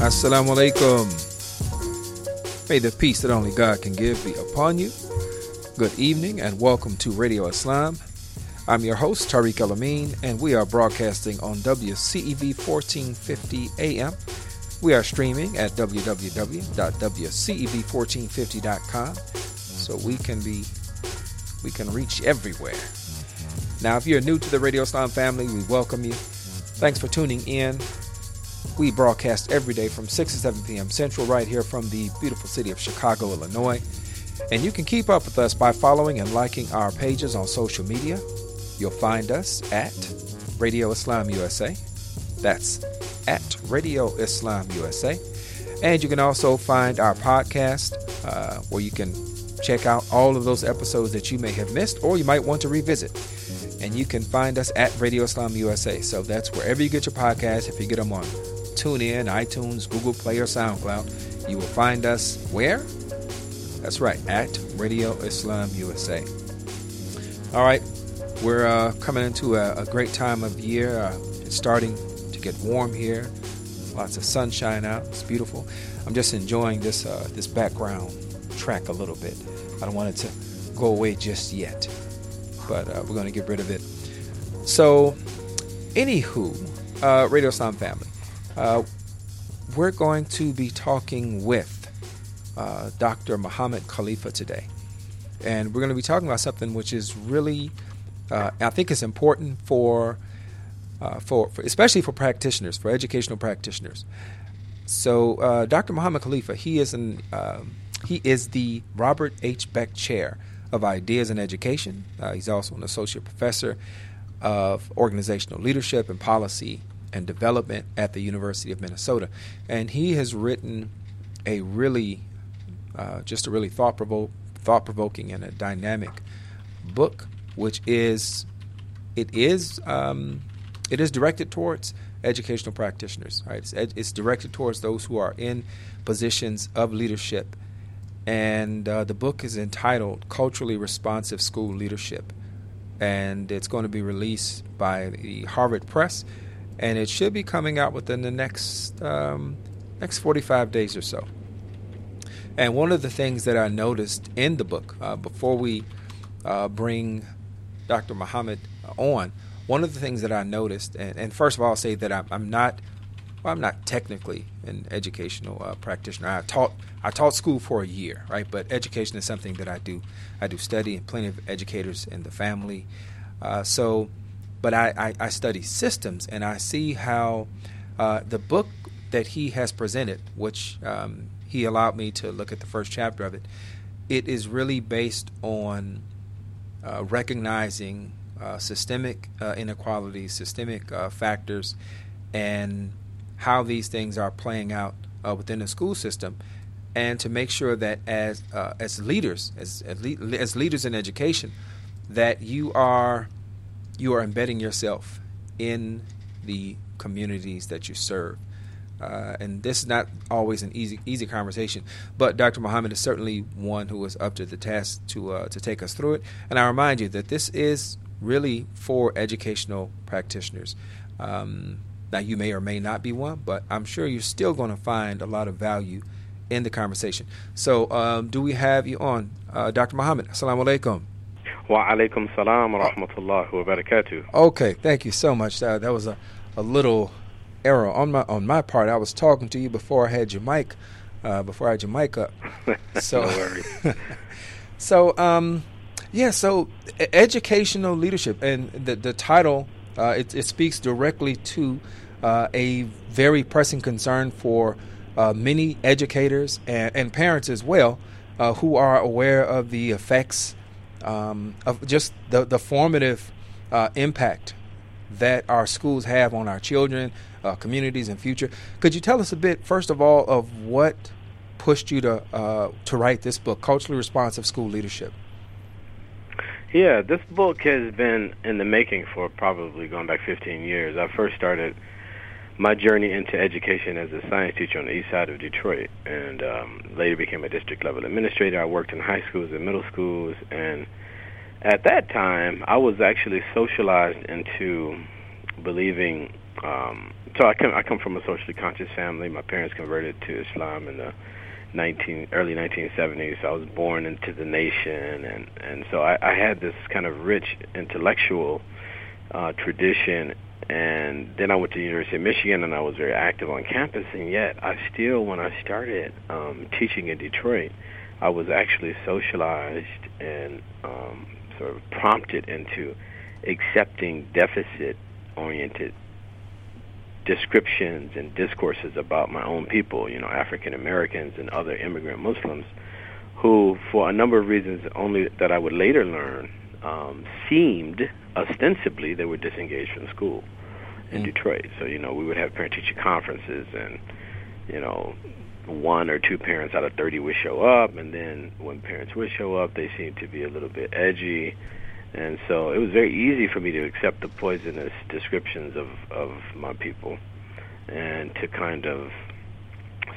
Assalamu alaikum. May the peace that only God can give be upon you. Good evening and welcome to Radio Islam. I'm your host, Tariq El Amin, and we are broadcasting on WCEV 1450 AM. We are streaming at www.wcev1450.com so we can be we can reach everywhere. Now, if you're new to the Radio Islam family, we welcome you. Thanks for tuning in. We broadcast every day from 6 to 7 p.m. Central, right here from the beautiful city of Chicago, Illinois. And you can keep up with us by following and liking our pages on social media. You'll find us at Radio Islam USA. That's at Radio Islam USA. And you can also find our podcast uh, where you can check out all of those episodes that you may have missed or you might want to revisit. And you can find us at Radio Islam USA. So that's wherever you get your podcast. If you get them on TuneIn, iTunes, Google Play, or SoundCloud. You will find us where? That's right, at Radio Islam USA. All right, we're uh, coming into a, a, great time of year. Uh, it's starting to get warm here. Lots of sunshine out. It's beautiful. I'm just enjoying this uh, this background track a little bit. I don't want it to go away just yet, but uh, we're going to get rid of it. So, anywho, uh, Radio Islam family. Uh, we're going to be talking with Dr. Muhammad Khalifa today. And we're going to be talking about something which is really, uh, I think, it's important for, uh, for, for, especially for practitioners, for educational practitioners. So, uh, Dr. Muhammad Khalifa, he is an um, he is the Robert H. Beck Chair of Ideas in Education. Uh, he's also an associate professor of organizational leadership and policy and Development at the University of Minnesota. And he has written a really, uh, just a really thought thought provoking and a dynamic book, which is, it is, um, it is directed towards educational practitioners. Right, it's, ed- it's, directed towards those who are in positions of leadership. And uh, the book is entitled Culturally Responsive School Leadership. And it's going to be released by the Harvard Press and it should be coming out within the next um, next 45 days or so. And one of the things that I noticed in the book uh, before we uh, bring Dr. Muhammad on, one of the things that I noticed, and, and first of all, I'll say that I'm, I'm not well, I'm not technically an educational uh, practitioner. I taught I taught school for a year, right? But education is something that I do. I do study, and plenty of educators in the family. Uh, so but I, I, I study systems and I see how uh, the book that he has presented, which um, he allowed me to look at the first chapter of it, it is really based on uh, recognizing uh, systemic uh, inequalities, systemic uh, factors, and how these things are playing out uh, within the school system, and to make sure that as as leaders, as as leaders in education, that you are you are embedding yourself in the communities that you serve. Uh, and this is not always an easy easy conversation, but Dr. Muhammad is certainly one who is up to the task to uh, to take us through it. And I remind you that this is really for educational practitioners. Um, now, you may or may not be one, but I'm sure you're still going to find a lot of value in the conversation. So, um, do we have you on, uh, Dr. Muhammad? Assalamu alaikum. Wa alaikum salam wa rahmatullahi wa barakatuh. Okay, thank you so much. Uh, that was a, a little error on my on my part. I was talking to you before I had your mic, uh, before I had your mic up. So, so um, yeah. So educational leadership and the the title uh, it, it, speaks directly to uh, a very pressing concern for uh, many educators and, and parents as well, uh, who are aware of the effects um, of just the, the formative uh, impact that our schools have on our children, uh, communities, and future. Could you tell us a bit, first of all, of what pushed you to uh, to write this book, Culturally Responsive School Leadership? Yeah, this book has been in the making for probably going back 15 years. I first started my journey into education as a science teacher on the east side of Detroit, and um, later became a district level administrator. I worked in high schools and middle schools, and at that time, I was actually socialized into believing. Um, so I come I come from a socially conscious family. My parents converted to Islam in the 19 early 1970s. I was born into the nation, and and so I, I had this kind of rich intellectual uh, tradition and then I went to the University of Michigan, and I was very active on campus. And yet, I still, when I started um, teaching in Detroit, I was actually socialized and um, sort of prompted into accepting deficit-oriented descriptions and discourses about my own people, you know, African Americans and other immigrant Muslims, who, for a number of reasons only that I would later learn, um, seemed ostensibly they were disengaged from school in mm. Detroit. So you know we would have parent-teacher conferences, and you know one or two parents out of 30 would show up, and then when parents would show up, they seemed to be a little bit edgy. And so it was very easy for me to accept the poisonous descriptions of, of my people and to kind of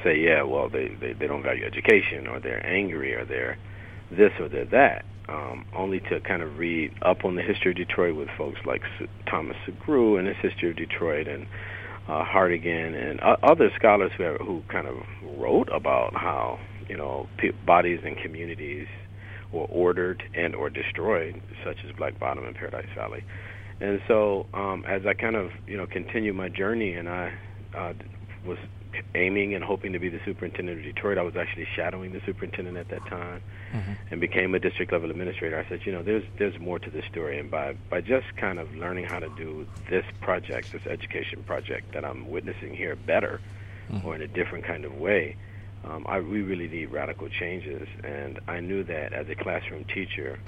say, yeah, well, they, they, they don't value education or they're angry or they're this or they're that. Um, only to kind of read up on the history of Detroit with folks like Thomas Sugrue and his history of Detroit and uh, Hartigan and uh, other scholars who have, who kind of wrote about how you know p- bodies and communities were ordered and or destroyed, such as Black Bottom and Paradise Valley. And so, um, as I kind of you know continue my journey, and I uh, was aiming and hoping to be the superintendent of Detroit. I was actually shadowing the superintendent at that time, mm-hmm. and became a district level administrator. I said, you know, there's there's more to this story, and by by just kind of learning how to do this project, this education project that I'm witnessing here better, mm-hmm. or in a different kind of way, um, I we really need radical changes. And I knew that as a classroom teacher,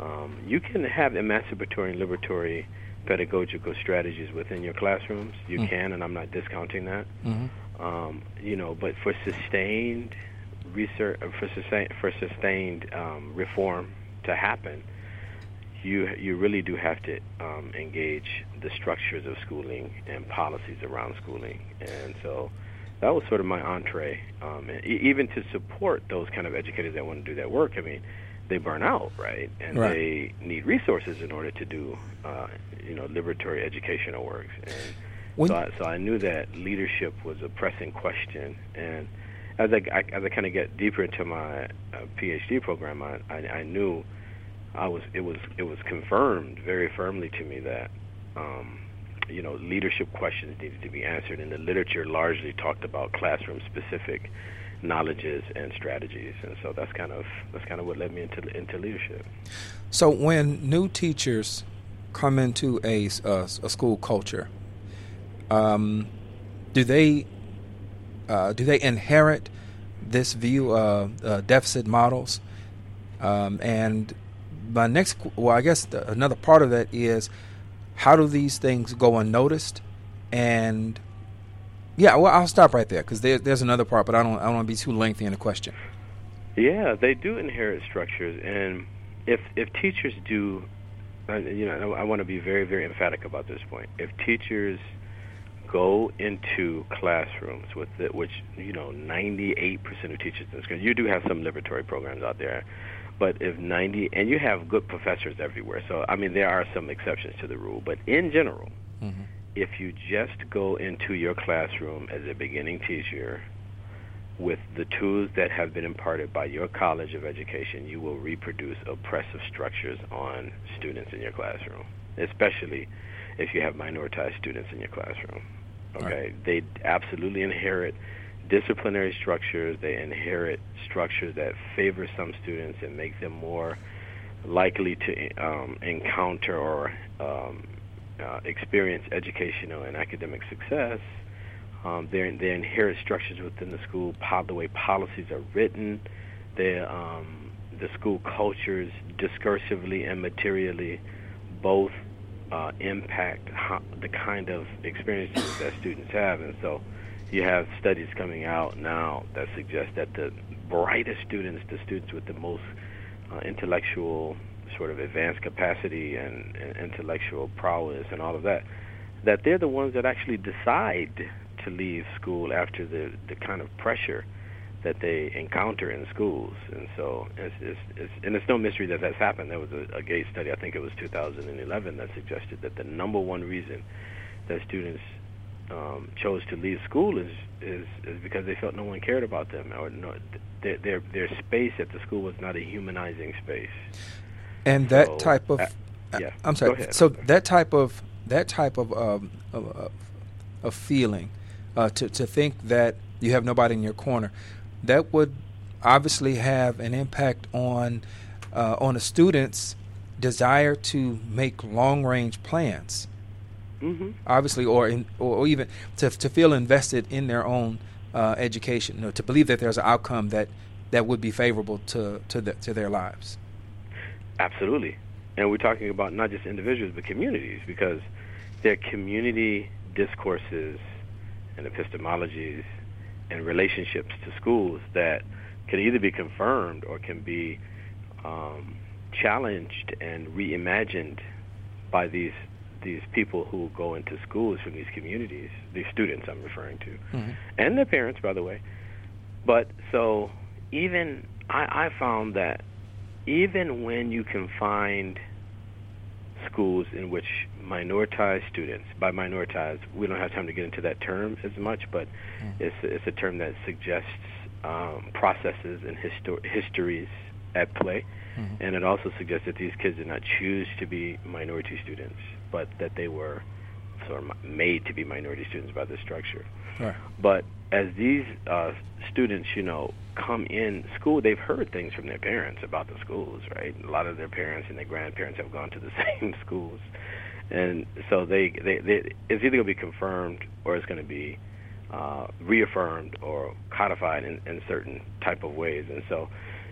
um, you can have emancipatory and liberatory pedagogical strategies within your classrooms. You mm-hmm. can, and I'm not discounting that. Mm-hmm. Um, you know, but for sustained research, uh, for sustained for sustained um, reform to happen, you you really do have to um, engage the structures of schooling and policies around schooling, and so that was sort of my entree. Um, and even to support those kind of educators that want to do that work, I mean, they burn out, right? And right. they need resources in order to do, uh, you know, liberatory educational work. And when so, I, so I knew that leadership was a pressing question, and as I, I as I kind of get deeper into my uh, PhD program, I, I I knew I was it was it was confirmed very firmly to me that um, you know leadership questions needed to be answered, and the literature largely talked about classroom specific knowledges and strategies, and so that's kind of that's kind of what led me into into leadership. So when new teachers come into a, a, a school culture, um, do they uh, do they inherit this view of uh, deficit models? Um, and my next, well, I guess the, another part of that is how do these things go unnoticed? And yeah, well, I'll stop right there because there, there's another part, but I don't I don't want to be too lengthy in the question. Yeah, they do inherit structures, and if if teachers do, uh, you know, I want to be very very emphatic about this point. If teachers go into classrooms with it, which you know 98% of teachers in school. You do have some liberatory programs out there, but if 90 and you have good professors everywhere. So I mean there are some exceptions to the rule, but in general, mm-hmm. if you just go into your classroom as a beginning teacher with the tools that have been imparted by your college of education, you will reproduce oppressive structures on students in your classroom, especially if you have minoritized students in your classroom. Okay, right. they absolutely inherit disciplinary structures. They inherit structures that favor some students and make them more likely to um, encounter or um, uh, experience educational and academic success. Um, they inherit structures within the school, the way policies are written, the um, the school cultures, discursively and materially, both uh, impact the kind of experiences that students have. And so you have studies coming out now that suggest that the brightest students, the students with the most uh, intellectual sort of advanced capacity and, and intellectual prowess and all of that, that they're the ones that actually decide to leave school after the the kind of pressure that they encounter in schools. And so, it's, it's, it's, and it's no mystery that that's happened. There was a, a study, I think it was 2011, that suggested that the number one reason that students um, chose to leave school is, is is because they felt no one cared about them, or no, their their, their space at the school was not a humanizing space. And that so, type of, uh, yeah, I'm sorry. So that type of that type of um, of, of, feeling, uh, to to think that you have nobody in your corner, that would obviously have an impact on uh, on a student's desire to make long range plans. Mm-hmm. Obviously, or in, or even to to feel invested in their own uh, education, you know, to believe that there's an outcome that that would be favorable to to the, to their lives. Absolutely, and we're talking about not just individuals but communities because their community discourses and epistemologies and relationships to schools that can either be confirmed or can be um, challenged and reimagined by these these people who go into schools from these communities, these students I'm referring to, mm-hmm. and their parents, by the way. But so even I, I found that even when you can find schools in which minoritized students, by minoritized, we don't have time to get into that term as much, but mm. it's, it's a term that suggests um, processes and histor- histories at play. Mm-hmm. And it also suggests that these kids did not choose to be minority students, but that they were sort of made to be minority students by the structure. Right. But as these uh, students, you know, come in school, they've heard things from their parents about the schools, right? A lot of their parents and their grandparents have gone to the same schools, and so they, they, they it's either going to be confirmed or it's going to be uh, reaffirmed or codified in, in certain type of ways. And so,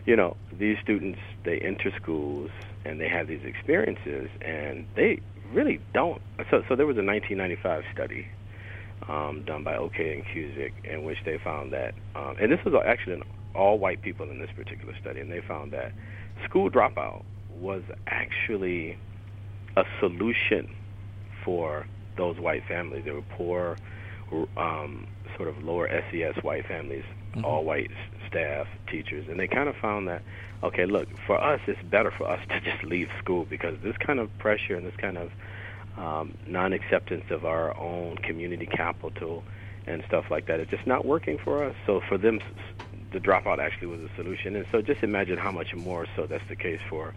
you know, these students they enter schools and they have these experiences, and they really don't. So, so there was a 1995 study um, done by Okey and Cusick, in which they found that, um, and this was actually all white people in this particular study, and they found that school dropout was actually a solution for those white families. They were poor, um, sort of lower SES white families, mm-hmm. all white staff, teachers, and they kind of found that, okay, look, for us, it's better for us to just leave school because this kind of pressure and this kind of um, non-acceptance of our own community capital and stuff like that. It's just not working for us. So for them, the dropout actually was a solution. And so just imagine how much more so that's the case for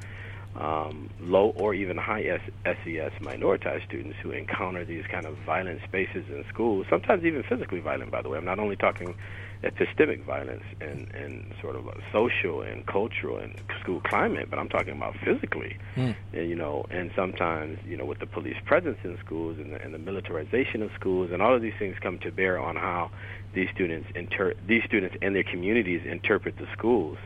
um, low or even high SES minoritized students who encounter these kind of violent spaces in schools, sometimes even physically violent, by the way. I'm not only talking epistemic violence and, and sort of social and cultural and school climate, but I'm talking about physically. Mm. And, you know, and sometimes, you know, with the police presence in schools and the, and the militarization of schools and all of these things come to bear on how these students inter- these students and their communities interpret the schools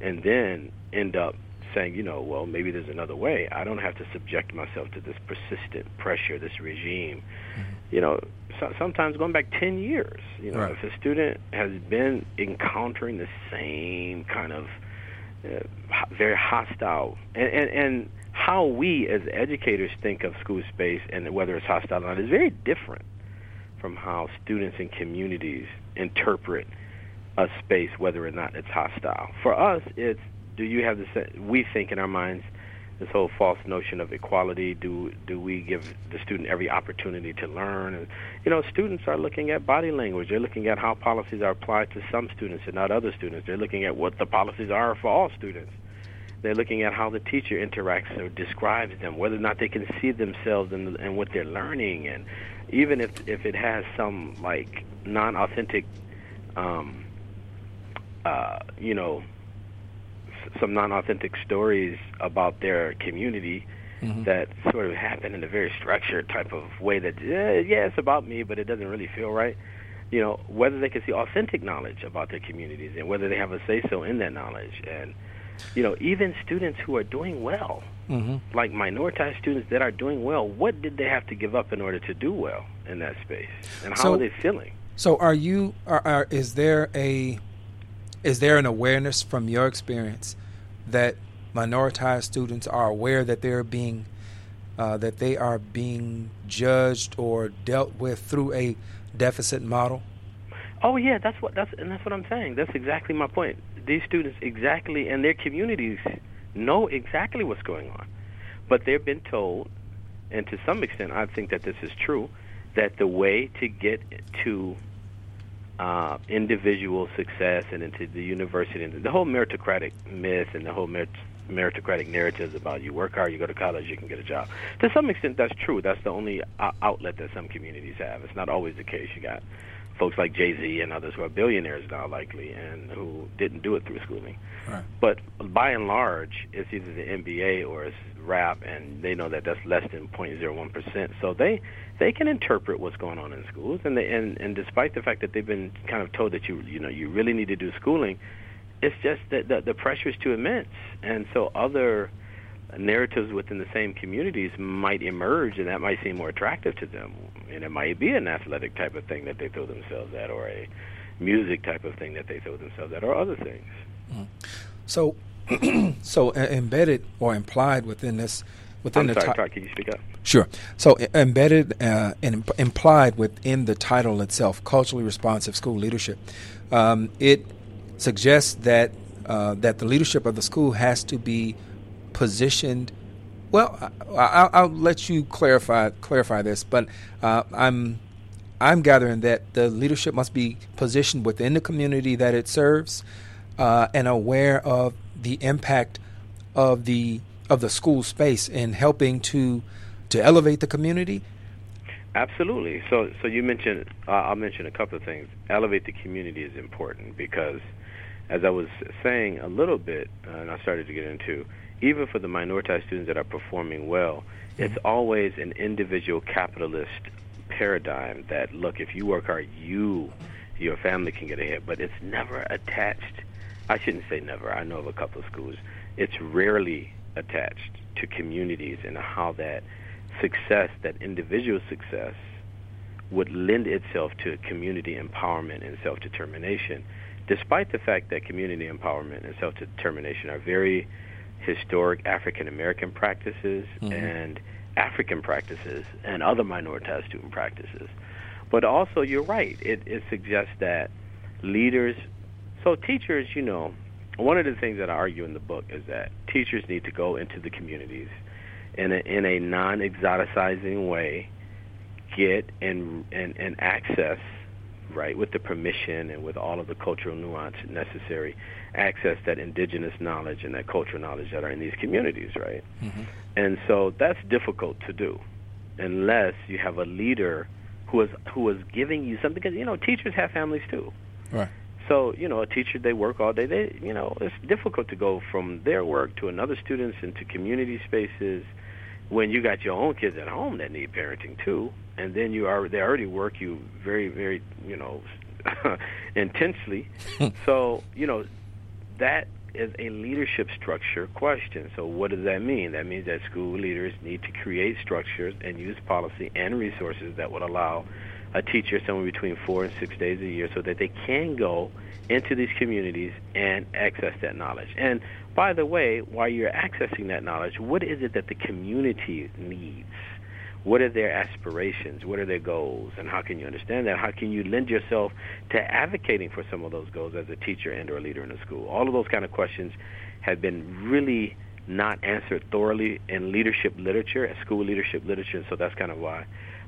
and then end up saying, you know, well, maybe there's another way. I don't have to subject myself to this persistent pressure, this regime. Mm-hmm. You know, so, sometimes going back 10 years, you know, right. if a student has been encountering the same kind of uh, very hostile, and, and, and how we as educators think of school space and whether it's hostile or not is very different from how students and communities interpret a space, whether or not it's hostile. For us, it's do you have this? We think in our minds this whole false notion of equality. Do do we give the student every opportunity to learn? And you know, students are looking at body language. They're looking at how policies are applied to some students and not other students. They're looking at what the policies are for all students. They're looking at how the teacher interacts or describes them, whether or not they can see themselves and in what they're learning, and even if if it has some like non-authentic, um, uh, you know, some non-authentic stories about their community mm-hmm. that sort of happen in a very structured type of way that eh, yeah it's about me but it doesn't really feel right you know whether they can see authentic knowledge about their communities and whether they have a say so in that knowledge and you know even students who are doing well mm-hmm. like minoritized students that are doing well what did they have to give up in order to do well in that space and how so, are they feeling so are you are, are is there a is there an awareness from your experience that minoritized students are aware that they're being uh, that they are being judged or dealt with through a deficit model? Oh yeah, that's what that's and that's what I'm saying. That's exactly my point. These students exactly and their communities know exactly what's going on, but they've been told, and to some extent, I think that this is true, that the way to get to uh, individual success and into the university and the whole meritocratic myth and the whole merit- meritocratic narratives about you work hard, you go to college, you can get a job. To some extent, that's true. That's the only uh, outlet that some communities have. It's not always the case. You got folks like Jay Z and others who are billionaires now, likely, and who didn't do it through schooling. Right. But by and large, it's either the NBA or it's rap, and they know that that's less than 0.01 percent. So they they can interpret what's going on in schools, and they, and and despite the fact that they've been kind of told that you you know you really need to do schooling, it's just that the, the pressure is too immense, and so other narratives within the same communities might emerge, and that might seem more attractive to them. And it might be an athletic type of thing that they throw themselves at, or a music type of thing that they throw themselves at, or other things. Mm. So, so uh, embedded or implied within this, within I'm the sorry, can you speak up? Sure. So embedded uh, and imp- implied within the title itself, culturally responsive school leadership, um, it suggests that uh, that the leadership of the school has to be positioned. Well, I, will let you clarify clarify this, but uh, I'm I'm gathering that the leadership must be positioned within the community that it serves, uh, and aware of the impact of the of the school space in helping to to elevate the community. Absolutely. So, so you mentioned. Uh, I'll mention a couple of things. Elevate the community is important because, as I was saying a little bit, uh, and I started to get into even for the minoritized students that are performing well, mm-hmm. it's always an individual capitalist paradigm that look, if you work hard, you, your family can get ahead, but it's never attached. I shouldn't say never. I know of a couple of schools. It's rarely attached to communities and how that success, that individual success, would lend itself to community empowerment and self determination, despite the fact that community empowerment and self determination are very historic African American practices mm-hmm. and African practices and other minoritized student practices. But also, you're right, it, it suggests that leaders, so teachers, you know, one of the things that I argue in the book is that teachers need to go into the communities in a, in a non-exoticizing way, get and, and, and access, right, with the permission and with all of the cultural nuance necessary, access that indigenous knowledge and that cultural knowledge that are in these communities, right? Mm-hmm. And so that's difficult to do unless you have a leader who is who is giving you something. Because you know, teachers have families too. Right. So you know, a teacher they work all day. They you know, it's difficult to go from their work to another students into community spaces when you got your own kids at home that need parenting too, and then you are they already work you very very you know intensely. Hmm. so you know that is a leadership structure question. So what does that mean? That means that school leaders need to create structures and use policy and resources that would allow a teacher somewhere between four and six days a year so that they can go into these communities and access that knowledge. And by the way, while you're accessing that knowledge, what is it that the community needs? What are their aspirations? What are their goals? And how can you understand that? How can you lend yourself to advocating for some of those goals as a teacher and or a leader in a school? All of those kind of questions have been really not answered thoroughly in leadership literature, school leadership literature. and So that's kind of why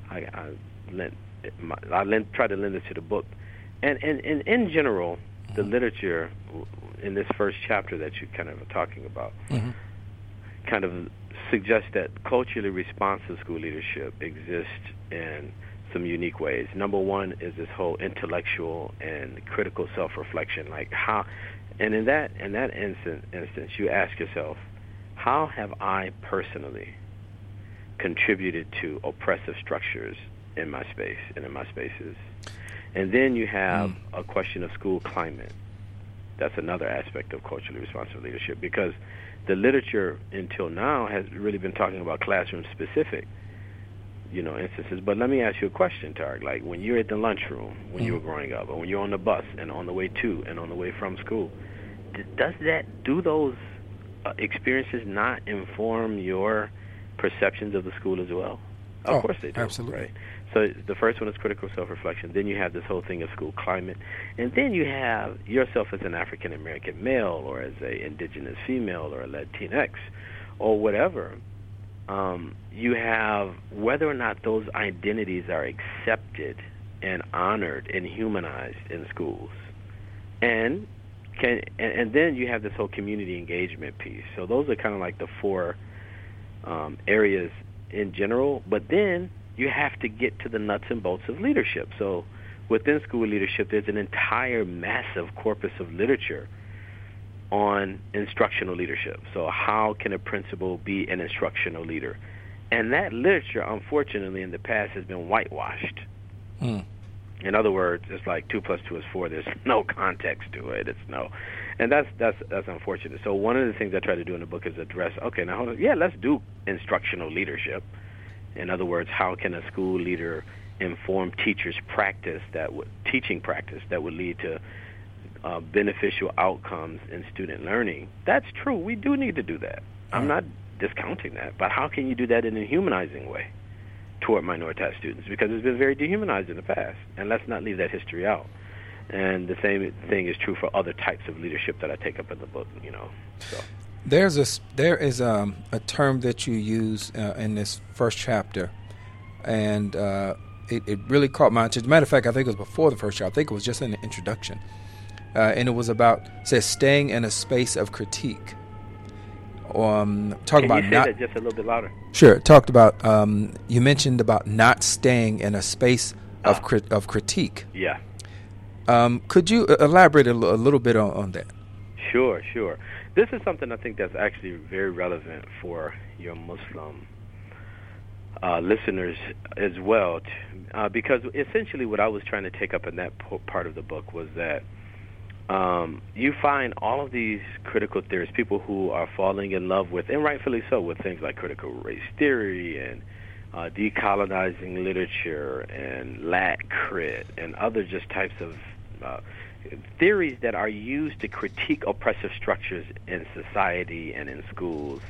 I, I lent, I lent, try to lend it to the book. And, and, and in general, the mm-hmm. literature in this first chapter that you kind of are talking about mm-hmm. kind of suggests that culturally responsive school leadership exists in some unique ways. Number one is this whole intellectual and critical self-reflection, like how, and in that in that instant, instance, you ask yourself, how have I personally contributed to oppressive structures in my space and in my spaces? And then you have mm. a question of school climate. That's another aspect of culturally responsive leadership because the literature until now has really been talking about classroom specific, you know, instances. But let me ask you a question, Tariq. Like when you're at the lunchroom when mm-hmm. you were growing up, or when you're on the bus and on the way to and on the way from school, does that do those uh, experiences not inform your perceptions of the school as well? Of oh, course they do. Absolutely. Right? So the first one is critical self-reflection. Then you have this whole thing of school climate, and then you have yourself as an African American male, or as a indigenous female, or a Latinx, or whatever. Um, you have whether or not those identities are accepted and honored and humanized in schools, and can and, and then you have this whole community engagement piece. So those are kind of like the four um, areas in general. But then you have to get to the nuts and bolts of leadership. So within school leadership, there's an entire massive corpus of literature on instructional leadership. So how can a principal be an instructional leader? And that literature, unfortunately, in the past has been whitewashed. Mm. In other words, it's like two plus two is four. There's no context to it. It's no, and that's that's that's unfortunate. So one of the things I try to do in the book is address. Okay, now hold on. Yeah, let's do instructional leadership. In other words, how can a school leader inform teachers' practice that would teaching practice that would lead to uh, beneficial outcomes in student learning? That's true. We do need to do that. I'm not discounting that, but how can you do that in a humanizing way? toward minoritized students because it's been very dehumanized in the past. And let's not leave that history out. And the same thing is true for other types of leadership that I take up in the book. You know, so. There's a there is um, a term that you use uh, in this first chapter, and uh, it, it really caught my attention. Matter of fact, I think it was before the first chapter. I think it was just in the introduction, uh, and it was about says staying in a space of critique um, talk about not that just a little bit louder. Sure. Talked about um, you mentioned about not staying in a space of Ah. crit- of critique. Yeah. Um, could you uh, elaborate a, l- a little bit on, on that? Sure, sure. This is something I think that's actually very relevant for your Muslim uh, listeners as well, uh, because essentially what I was trying to take up in that part of the book was that um, you find all of these critical theorists, people who are falling in love with, and rightfully so, with things like critical race theory and uh, decolonizing literature and lat crit and other just types of uh, theories that are used to critique oppressive structures in society and in schools.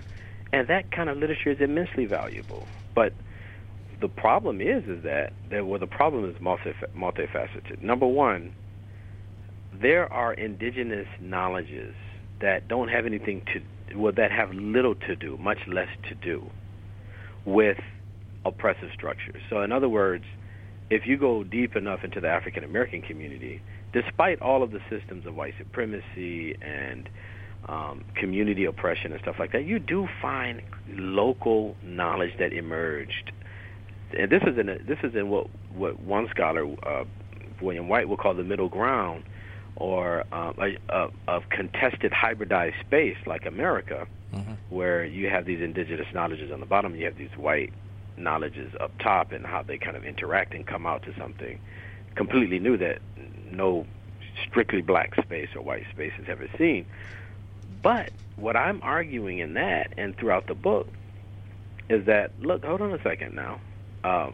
And that kind of literature is immensely valuable. But the problem is, is that, that well, the problem is multi- multifaceted. Number one, there are indigenous knowledges that don't have anything to, well, that have little to do, much less to do, with oppressive structures. So, in other words, if you go deep enough into the African American community, despite all of the systems of white supremacy and um, community oppression and stuff like that, you do find local knowledge that emerged. And this is in a, this is in what what one scholar, uh, William White, will call the middle ground, or um, a, a, a contested hybridized space like America, where you have these indigenous knowledges on the bottom, you have these white knowledges up top, and how they kind of interact and come out to something completely new that no strictly black space or white space has ever seen. But what I'm arguing in that and throughout the book is that look, hold on a second now. Uh,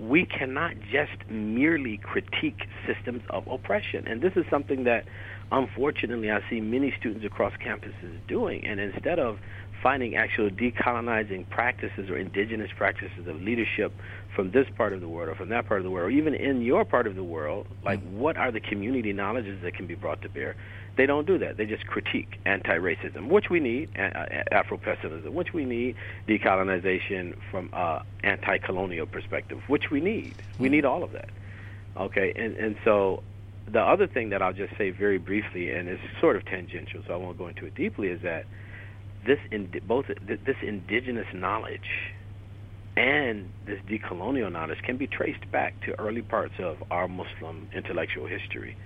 we cannot just merely critique systems of oppression, and this is something that, unfortunately, I see many students across campuses doing. And instead of finding actual decolonizing practices or indigenous practices of leadership from this part of the world or from that part of the world, or even in your part of the world, like what are the community knowledges that can be brought to bear? They don't do that. They just critique anti-racism, which we need, Afro-pessimism, which we need, decolonization from uh, anti-colonial perspective, which we need. We need all of that. Okay, and and so the other thing that I'll just say very briefly, and it's sort of tangential, so I won't go into it deeply, is that this in, both this indigenous knowledge and this decolonial knowledge can be traced back to early parts of our Muslim intellectual history,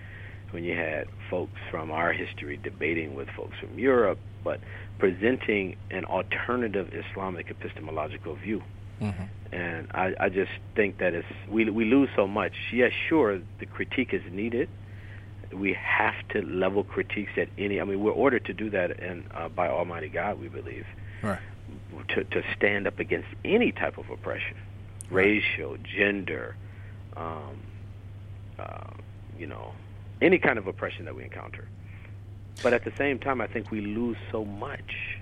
when you had folks from our history debating with folks from Europe, but presenting an alternative Islamic epistemological view. Mm-hmm. And I, I just think that it's we we lose so much. Yes, sure, the critique is needed. We have to level critiques at any. I mean, we're ordered to do that, and uh, by Almighty God, we believe Right. to to stand up against any type of oppression, racial, gender, um, uh, you know, any kind of oppression that we encounter. But at the same time, I think we lose so much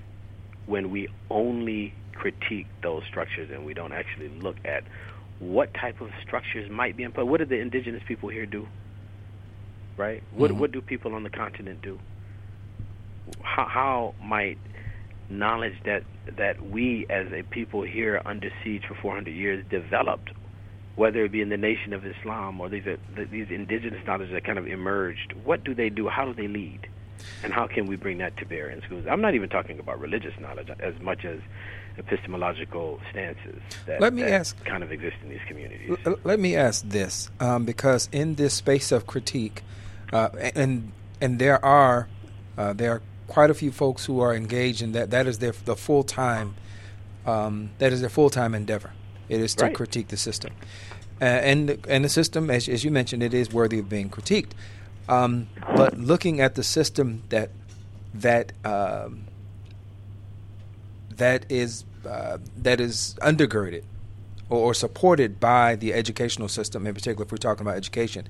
when we only critique those structures and we don't actually look at what type of structures might be in place. What do the indigenous people here do? Right? What Mhm. what do people on the continent do? How, how might knowledge that that we as a people here under siege for 400 years developed, whether it be in the Nation of Islam or these are, these indigenous knowledge that kind of emerged, what do they do? How do they lead? And how can we bring that to bear in schools? I'm not even talking about religious knowledge as much as epistemological stances that, Let me that ask- kind of exist in these communities. L- let me ask this, um, because in this space of critique, uh, and and there are uh, there are quite a few folks who are engaged in that. That is their the full time. Um, that is their full time endeavor. It is to Right. critique the system, uh, and the- and the system, as, as you mentioned, it is worthy of being critiqued. Um, but looking at the system that that um, that is uh, that is undergirded or, or supported by the educational system, in particular, if we're talking about education,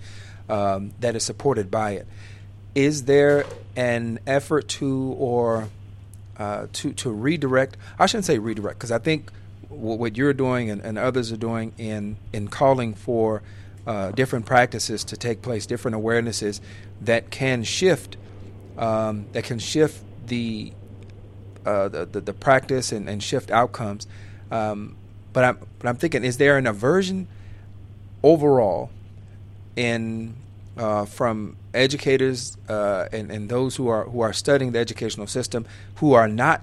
um, that is supported by it. Is there an effort to or uh, to to redirect? I shouldn't say redirect because I think what you're doing and, and others are doing in in calling for uh, different practices to take place, different awarenesses that can shift um, that can shift the uh, the, the the practice and, and shift outcomes. Um, but I'm but I'm thinking, is there an aversion overall in uh, from educators uh, and and those who are who are studying the educational system who are not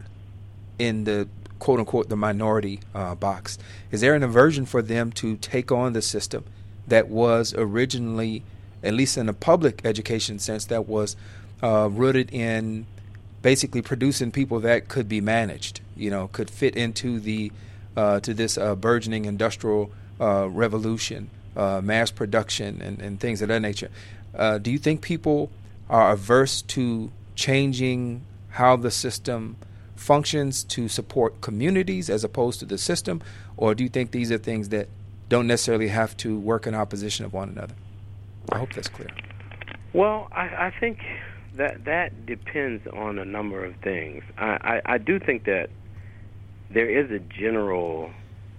in the quote unquote the minority uh, box? Is there an aversion for them to take on the system that was originally, at least in a public education sense, that was uh, rooted in basically producing people that could be managed, you know, could fit into the uh, to this uh, burgeoning industrial revolution, uh, mass production, and, and things of that nature. Uh, do you think people are averse to changing how the system functions to support communities as opposed to the system, or do you think these are things that don't necessarily have to work in opposition of one another? I hope that's clear. Well, I, I think that that depends on a number of things. I, I, I do think that there is a general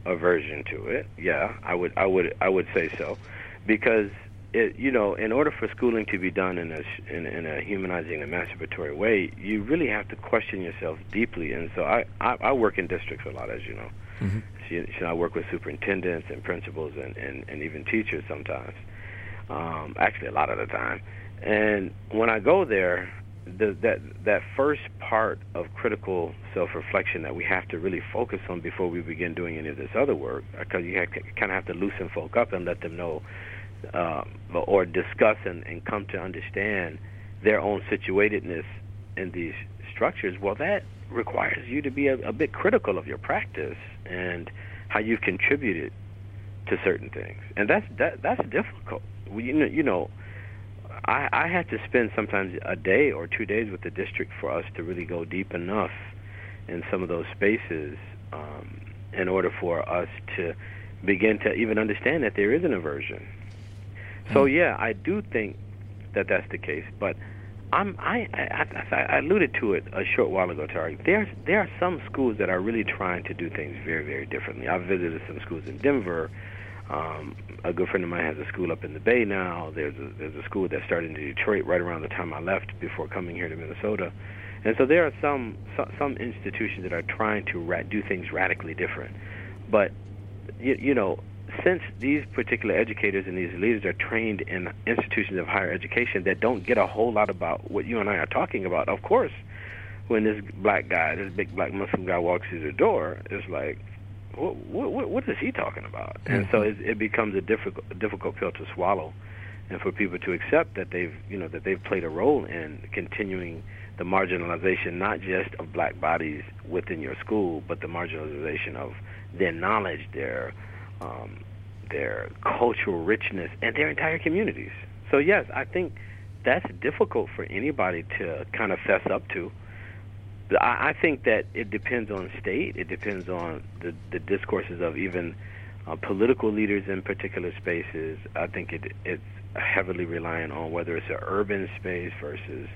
aversion to it. Yeah, I would I would I would say so, because it you know in order for schooling to be done in a sh- in, in a humanizing, emancipatory way, you really have to question yourself deeply. And so I I, I work in districts a lot, as you know. Mm-hmm. I work with superintendents and principals and, and, and even teachers sometimes. Um, actually, a lot of the time. And when I go there, the, that that first part of critical self-reflection that we have to really focus on before we begin doing any of this other work, because you have, kind of have to loosen folk up and let them know, uh, or discuss and, and come to understand their own situatedness in these structures. Well, that requires you to be a, a bit critical of your practice and how you've contributed to certain things, and that's that that's difficult. We, you know, you know I, I had to spend sometimes a day or two days with the district for us to really go deep enough in some of those spaces um, in order for us to begin to even understand that there is an aversion. So yeah, I do think that that's the case, but I'm I I, I, I alluded to it a short while ago, Tariq. There's there are some schools that are really trying to do things very very differently. I've visited some schools in Denver. Um, a good friend of mine has a school up in the Bay now. There's a, there's a school that started in Detroit right around the time I left before coming here to Minnesota. And so there are some some, institutions that are trying to ra- do things radically different. But you, you know, since these particular educators and these leaders are trained in institutions of higher education that don't get a whole lot about what you and I are talking about, of course, when this black guy, this big black Muslim guy walks through the door, it's like, what what, what is he talking about? And so it, it becomes a difficult a difficult pill to swallow, and for people to accept that they've you know that they've played a role in continuing the marginalization not just of black bodies within your school, but the marginalization of their knowledge, their um, their cultural richness, and their entire communities. So yes, I think that's difficult for anybody to kind of fess up to. I, I think that it depends on state. It depends on the, the discourses of even uh, political leaders in particular spaces. I think it, it's heavily reliant on whether it's an urban space versus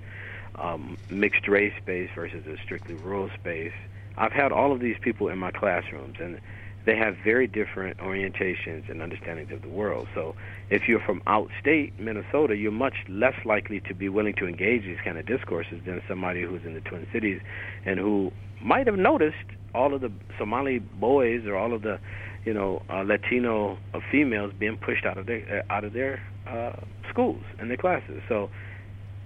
um, mixed race space versus a strictly rural space. I've had all of these people in my classrooms, and they have very different orientations and understandings of the world. So if you're from outstate Minnesota, you're much less likely to be willing to engage these kind of discourses than somebody who's in the Twin Cities and who might have noticed all of the Somali boys or all of the, you know, uh, Latino uh, females being pushed out of their uh, out of their uh, schools and their classes. So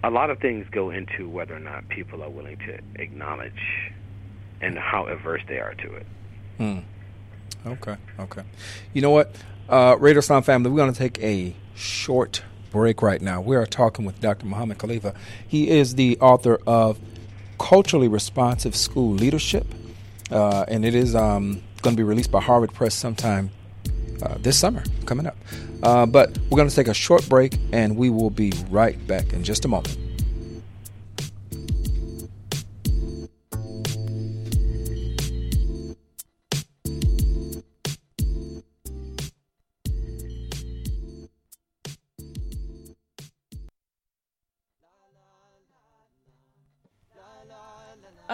a lot of things go into whether or not people are willing to acknowledge and how averse they are to it. Hmm. Okay, okay. You know what, uh, Radio Islam family, we're going to take a short break right now. We are talking with Dr. Muhammad Khalifa. He is the author of Culturally Responsive School Leadership, uh, and it is um, going to be released by Harvard Press sometime uh, this summer coming up. Uh, but we're going to take a short break, and we will be right back in just a moment.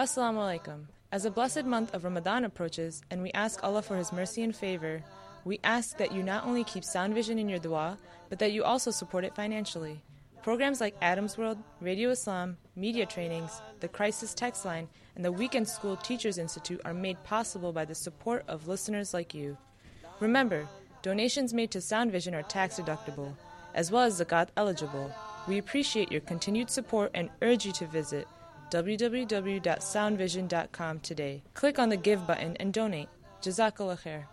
Assalamu alaikum. As the blessed month of Ramadan approaches and we ask Allah for His mercy and favor, we ask that you not only keep Sound Vision in your dua, but that you also support it financially. Programs like Adam's World, Radio Islam, media trainings, the Crisis Text Line, and the Weekend School Teachers Institute are made possible by the support of listeners like you. Remember, donations made to Sound Vision are tax deductible, as well as zakat eligible. We appreciate your continued support and urge you to visit www.soundvision.com today. Click on the Give button and donate. Jazakallah khair.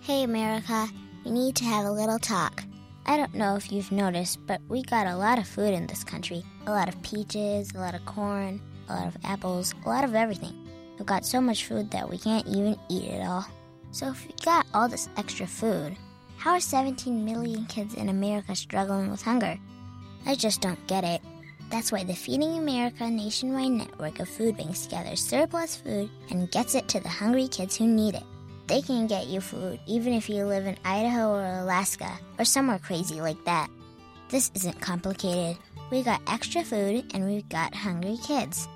Hey America, we need to have a little talk. I don't know if you've noticed, but we got a lot of food in this country. A lot of peaches, a lot of corn, a lot of apples, a lot of everything. We've got so much food that we can't even eat it all. So if we got all this extra food, how are 17 million kids in America struggling with hunger? I just don't get it. That's why the Feeding America nationwide network of food banks gathers surplus food and gets it to the hungry kids who need it. They can get you food even if you live in Idaho or Alaska or somewhere crazy like that. This isn't complicated. We got extra food and we've got hungry kids.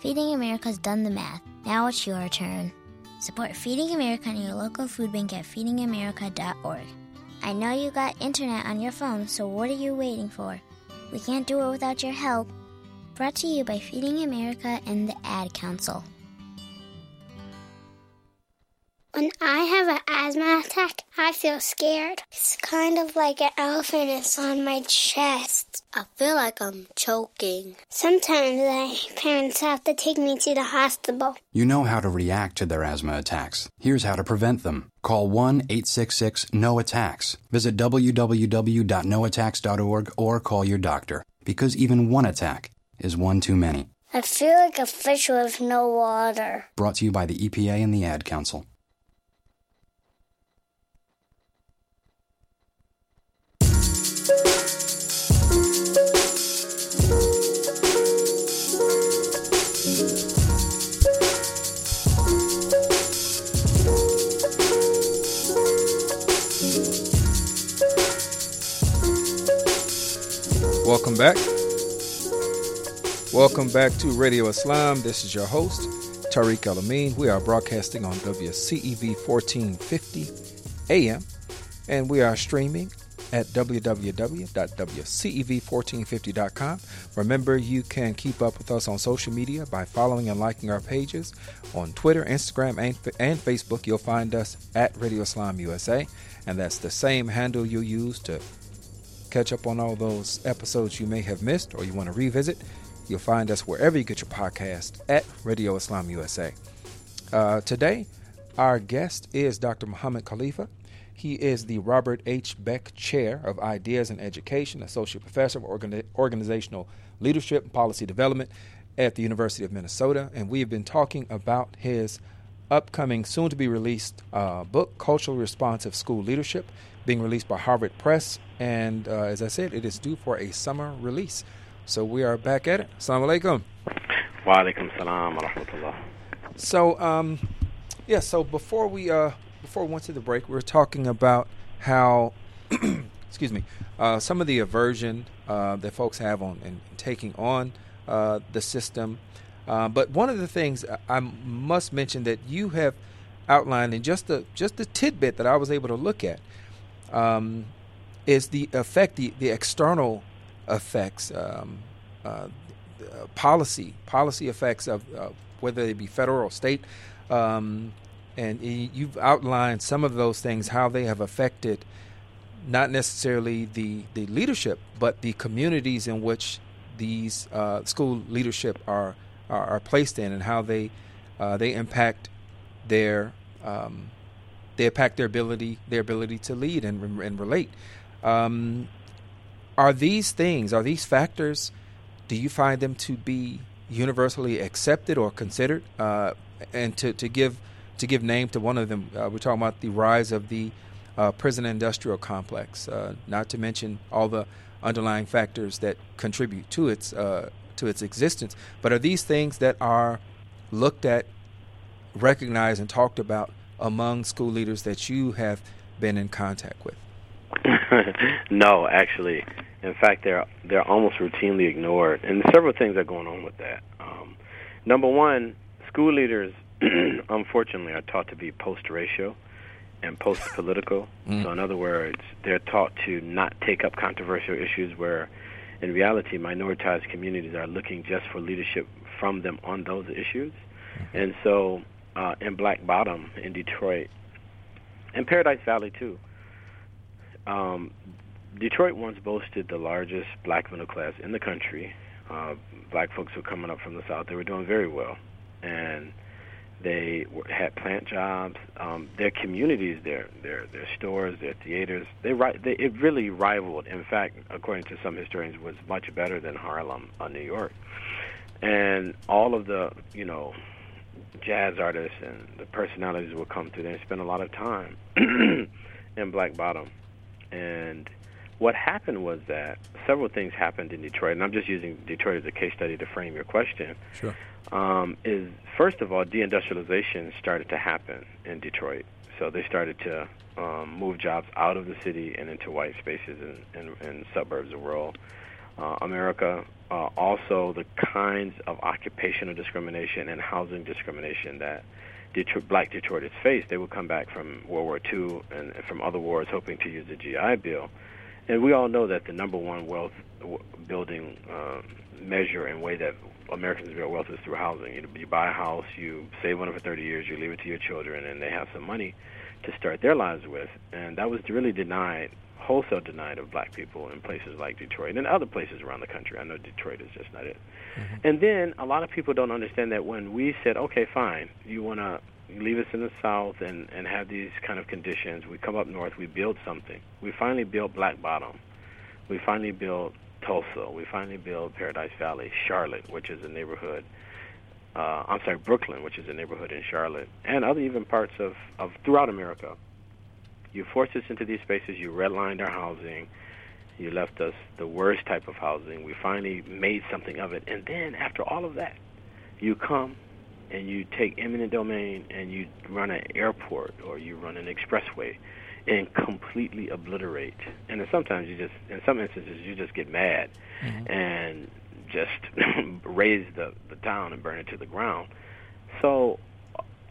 Feeding America's done the math. Now it's your turn. Support Feeding America and your local food bank at feedingamerica.org. I know you got internet on your phone, so what are you waiting for? We can't do it without your help. Brought to you by Feeding America and the Ad Council. When I have an asthma attack, I feel scared. It's kind of like an elephant is on my chest. I feel like I'm choking. Sometimes my parents have to take me to the hospital. You know how to react to their asthma attacks. Here's how to prevent them. Call 1 866 NO ATTACKS. Visit www.noattacks.org or call your doctor because even one attack is one too many. I feel like a fish with no water. Brought to you by the EPA and the Ad Council. Welcome back. Welcome back to Radio Islam. This is your host, Tariq El Amin. We are broadcasting on WCEV 1450 AM, and we are streaming at www.wcev1450.com. Remember, you can keep up with us on social media by following and liking our pages on Twitter, Instagram, and, and Facebook. You'll find us at Radio Islam USA, and that's the same handle you'll use to catch up on all those episodes you may have missed or you want to revisit. You'll find us wherever you get your podcast at Radio Islam USA. Uh, today, our guest is Dr. Muhammad Khalifa. He is the Robert H. Beck Chair of Ideas and Education, Associate Professor of Organi- Organizational Leadership and Policy Development at the University of Minnesota. And we have been talking about his upcoming, soon to be released uh, book, Culturally Responsive School Leadership, being released by Harvard Press. And uh, as I said, it is due for a summer release. So we are back at it. Assalamu alaikum. Wa alaikum salam wa rahmatullah. So, um, yeah, so before we uh, before we went to the break, we were talking about how, excuse me, uh, some of the aversion uh, that folks have on in, taking on uh, the system. Uh, but one of the things I must mention that you have outlined in just the just the tidbit that I was able to look at um, is the effect, the, the external effects, um, uh, policy policy effects of uh, whether they be federal or state. Um, and you've outlined some of those things, how they have affected not necessarily the, the leadership, but the communities in which these uh, school leadership are, are, are placed in, and how they uh, they impact their um, they impact their ability their ability to lead and and relate. Um, are these things are these factors? Do you find them to be universally accepted or considered? Uh, and to, to give to give name to one of them, uh, we're talking about the rise of the uh, prison industrial complex. Uh, not to mention all the underlying factors that contribute to its uh, to its existence. But are these things that are looked at, recognized, and talked about among school leaders that you have been in contact with? no, actually. In fact, they're they're almost routinely ignored, and several things are going on with that. Um, number one, school leaders, unfortunately, are taught to be post-racial and post-political. Mm. So, in other words, they're taught to not take up controversial issues where, in reality, minoritized communities are looking just for leadership from them on those issues. Mm-hmm. And so, uh, in Black Bottom in Detroit, and Paradise Valley too, um, Detroit once boasted the largest black middle class in the country. Uh, black folks were coming up from the south; they were doing very well, and they were, had plant jobs. Um, their communities, their their their stores, their theaters, they, they it really rivaled. In fact, according to some historians, was much better than Harlem, uh, New York. And all of the you know jazz artists and the personalities would come through there and spend a lot of time in Black Bottom. And what happened was that several things happened in Detroit, and I'm just using Detroit as a case study to frame your question. Sure. Um, is first of all, deindustrialization started to happen in Detroit. So they started to um, move jobs out of the city and into white spaces and, and, and suburbs of rural uh, America. Uh, also, the kinds of occupational discrimination and housing discrimination that Detroit, black Detroiters faced. They would come back from World War II and, from other wars hoping to use the GI Bill. And we all know that the number one wealth building uh, measure and way that Americans build wealth is through housing. You, you buy a house, you save on it for 30 years, you leave it to your children, and they have some money to start their lives with. And that was really denied, wholesale denied of black people in places like Detroit and other places around the country. I know Detroit is just not it. Mm-hmm. And then a lot of people don't understand that when we said, okay, fine, you want to leave us in the South and, and have these kind of conditions, we come up north, we build something. We finally built Black Bottom. We finally built Tulsa. We finally built Paradise Valley, Charlotte, which is a neighborhood. Uh, I'm sorry, Brooklyn, which is a neighborhood in Charlotte, and other even parts of, of throughout America. You forced us into these spaces. You redlined our housing. You left us the worst type of housing. We finally made something of it. And then after all of that, you come and you take eminent domain and you run an airport or you run an expressway and completely obliterate. And then sometimes you just, in some instances, you just get mad mm-hmm. and just raze the, the town and burn it to the ground. So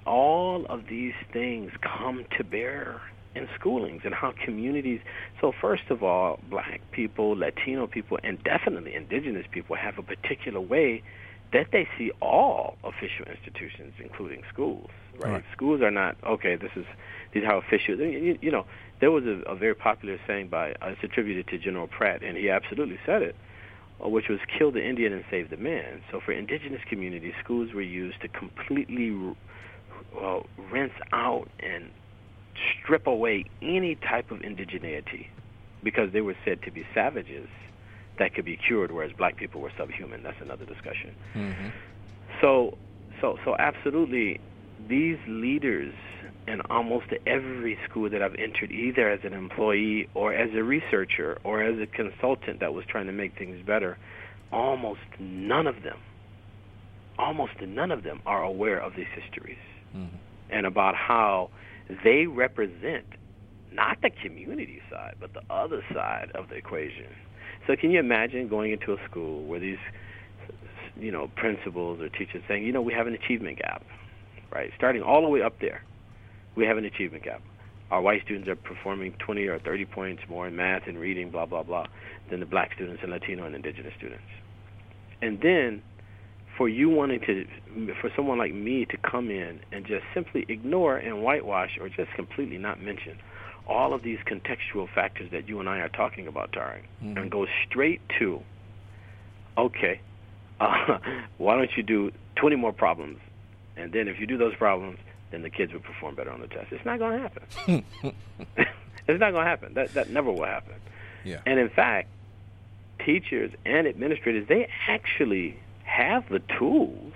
all of these things come to bear in schoolings and how communities so first of all black people latino people and definitely indigenous people have a particular way that they see all official institutions including schools right, right. schools are not okay this is these are official. You, you know, there was a, a very popular saying by uh, it's attributed to General Pratt, and he absolutely said it, uh, which was "kill the Indian and save the man." So for indigenous communities, schools were used to completely uh, rinse out and strip away any type of indigeneity, because they were said to be savages that could be cured, whereas black people were subhuman. That's another discussion. Mm-hmm. So, so, so absolutely, these leaders in almost every school that I've entered, either as an employee or as a researcher or as a consultant that was trying to make things better, almost none of them, almost none of them are aware of these histories mm-hmm. and about how they represent not the community side, but the other side of the equation. So can you imagine going into a school where these you know, principals or teachers saying, you know, we have an achievement gap, right? Starting all the way up there, we have an achievement gap. Our white students are performing 20 or 30 points more in math and reading, blah, blah, blah, than the black students and Latino and indigenous students. And then for you wanting to, for someone like me to come in and just simply ignore and whitewash or just completely not mention all of these contextual factors that you and I are talking about, Tari, mm-hmm. and go straight to, okay, uh, why don't you do 20 more problems? And then if you do those problems, then the kids will perform better on the test. It's not going to happen. it's not going to happen. That that never will happen. Yeah. And in fact, teachers and administrators they actually have the tools.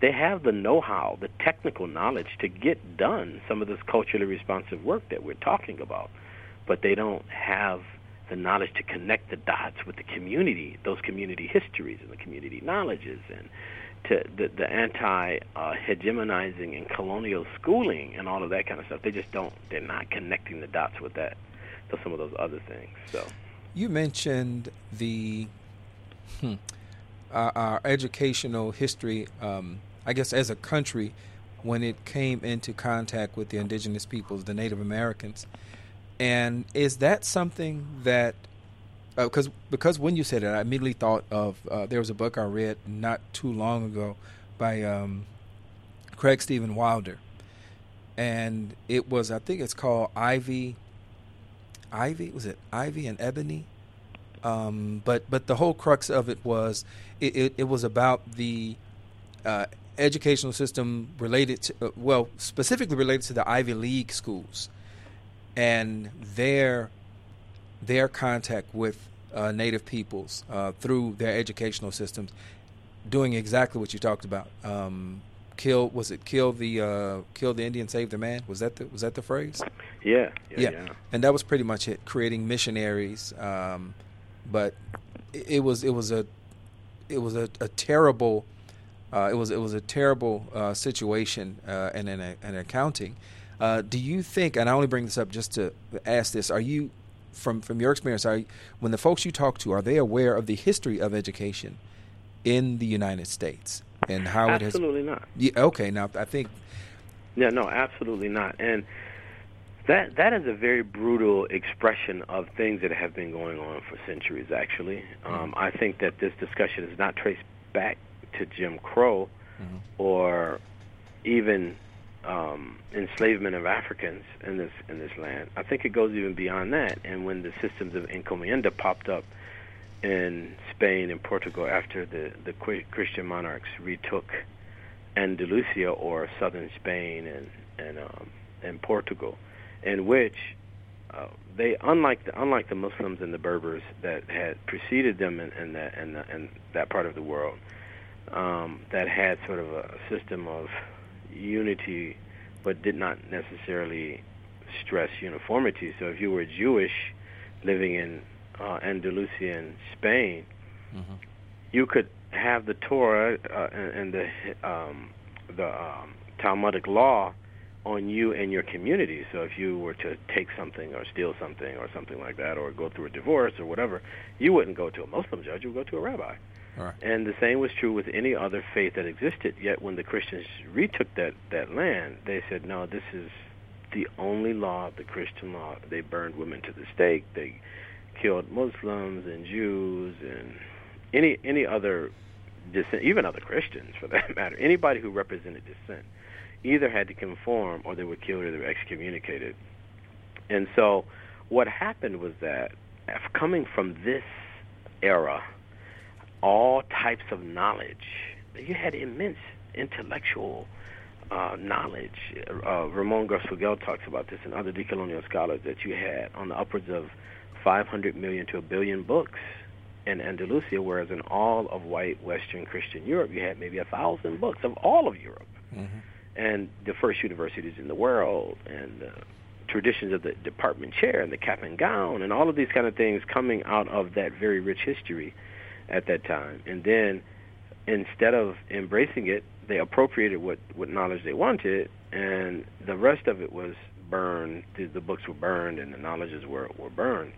They have the know-how, the technical knowledge to get done some of this culturally responsive work that we're talking about, but they don't have the knowledge to connect the dots with the community, those community histories and the community knowledges and to the, the anti-hegemonizing uh, and colonial schooling and all of that kind of stuff. They just don't. They're not connecting the dots with that to some of those other things. So you mentioned the hmm, uh, our educational history. Um, I guess as a country, when it came into contact with the indigenous peoples, the Native Americans, and is that something that because uh, because when you said it, I immediately thought of uh, there was a book I read not too long ago by um, Craig Steven Wilder, and it was I think it's called Ivy. Ivy was it Ivy and Ebony? Um, but but the whole crux of it was it, it, it was about the uh, educational system related to uh, well specifically related to the Ivy League schools and their their contact with uh, Native peoples uh, through their educational systems, doing exactly what you talked about. Um, kill was it kill the uh, kill the Indian, save the man? Was that the was that the phrase? Yeah, yeah, yeah. yeah. And that was pretty much it. Creating missionaries, um, but it, was it was a it was a, a terrible. Uh, it was it was a terrible uh, situation uh, and an, an accounting. Uh, do you think? And I only bring this up just to ask this: Are you from from your experience, are when the folks you talk to are they aware of the history of education in the United States and how absolutely it has? Absolutely not. Yeah, okay, now I think. Yeah, no, absolutely not, and that that is a very brutal expression of things that have been going on for centuries. Actually, mm-hmm. um, I think that this discussion is not traced back to Jim Crow mm-hmm. or even um, enslavement of Africans in this in this land. I think it goes even beyond that. And when the systems of encomienda popped up in Spain and Portugal after the the Christian monarchs retook Andalusia or southern Spain and and um, and Portugal, in which uh, they unlike the unlike the Muslims and the Berbers that had preceded them in, in that in, the, in that part of the world, um, that had sort of a system of unity, but did not necessarily stress uniformity. So if you were Jewish living in uh, Andalusian Spain, mm-hmm. you could have the Torah uh, and, and the um, the um, Talmudic law on you and your community. So if you were to take something or steal something or something like that, or go through a divorce or whatever, you wouldn't go to a Muslim judge. You would go to a rabbi. Right. And the same was true with any other faith that existed. Yet when the Christians retook that, that land, they said, no, this is the only law, the Christian law. They burned women to the stake. They killed Muslims and Jews and any any other dissent, even other Christians for that matter. Anybody who represented dissent either had to conform or they were killed or they were excommunicated. And so what happened was that coming from this era all types of knowledge. You had immense intellectual uh, knowledge. Uh, Ramon Grosfoguel talks about this and other decolonial scholars that you had on the upwards of 500 million to a billion books in Andalusia, whereas in all of white Western Christian Europe, you had maybe a thousand books of all of Europe. Mm-hmm. And the first universities in the world, and the traditions of the department chair, and the cap and gown, and all of these kind of things coming out of that very rich history at that time. And then instead of embracing it, they appropriated what, what knowledge they wanted, and the rest of it was burned. The, the books were burned, and the knowledges were, were burned.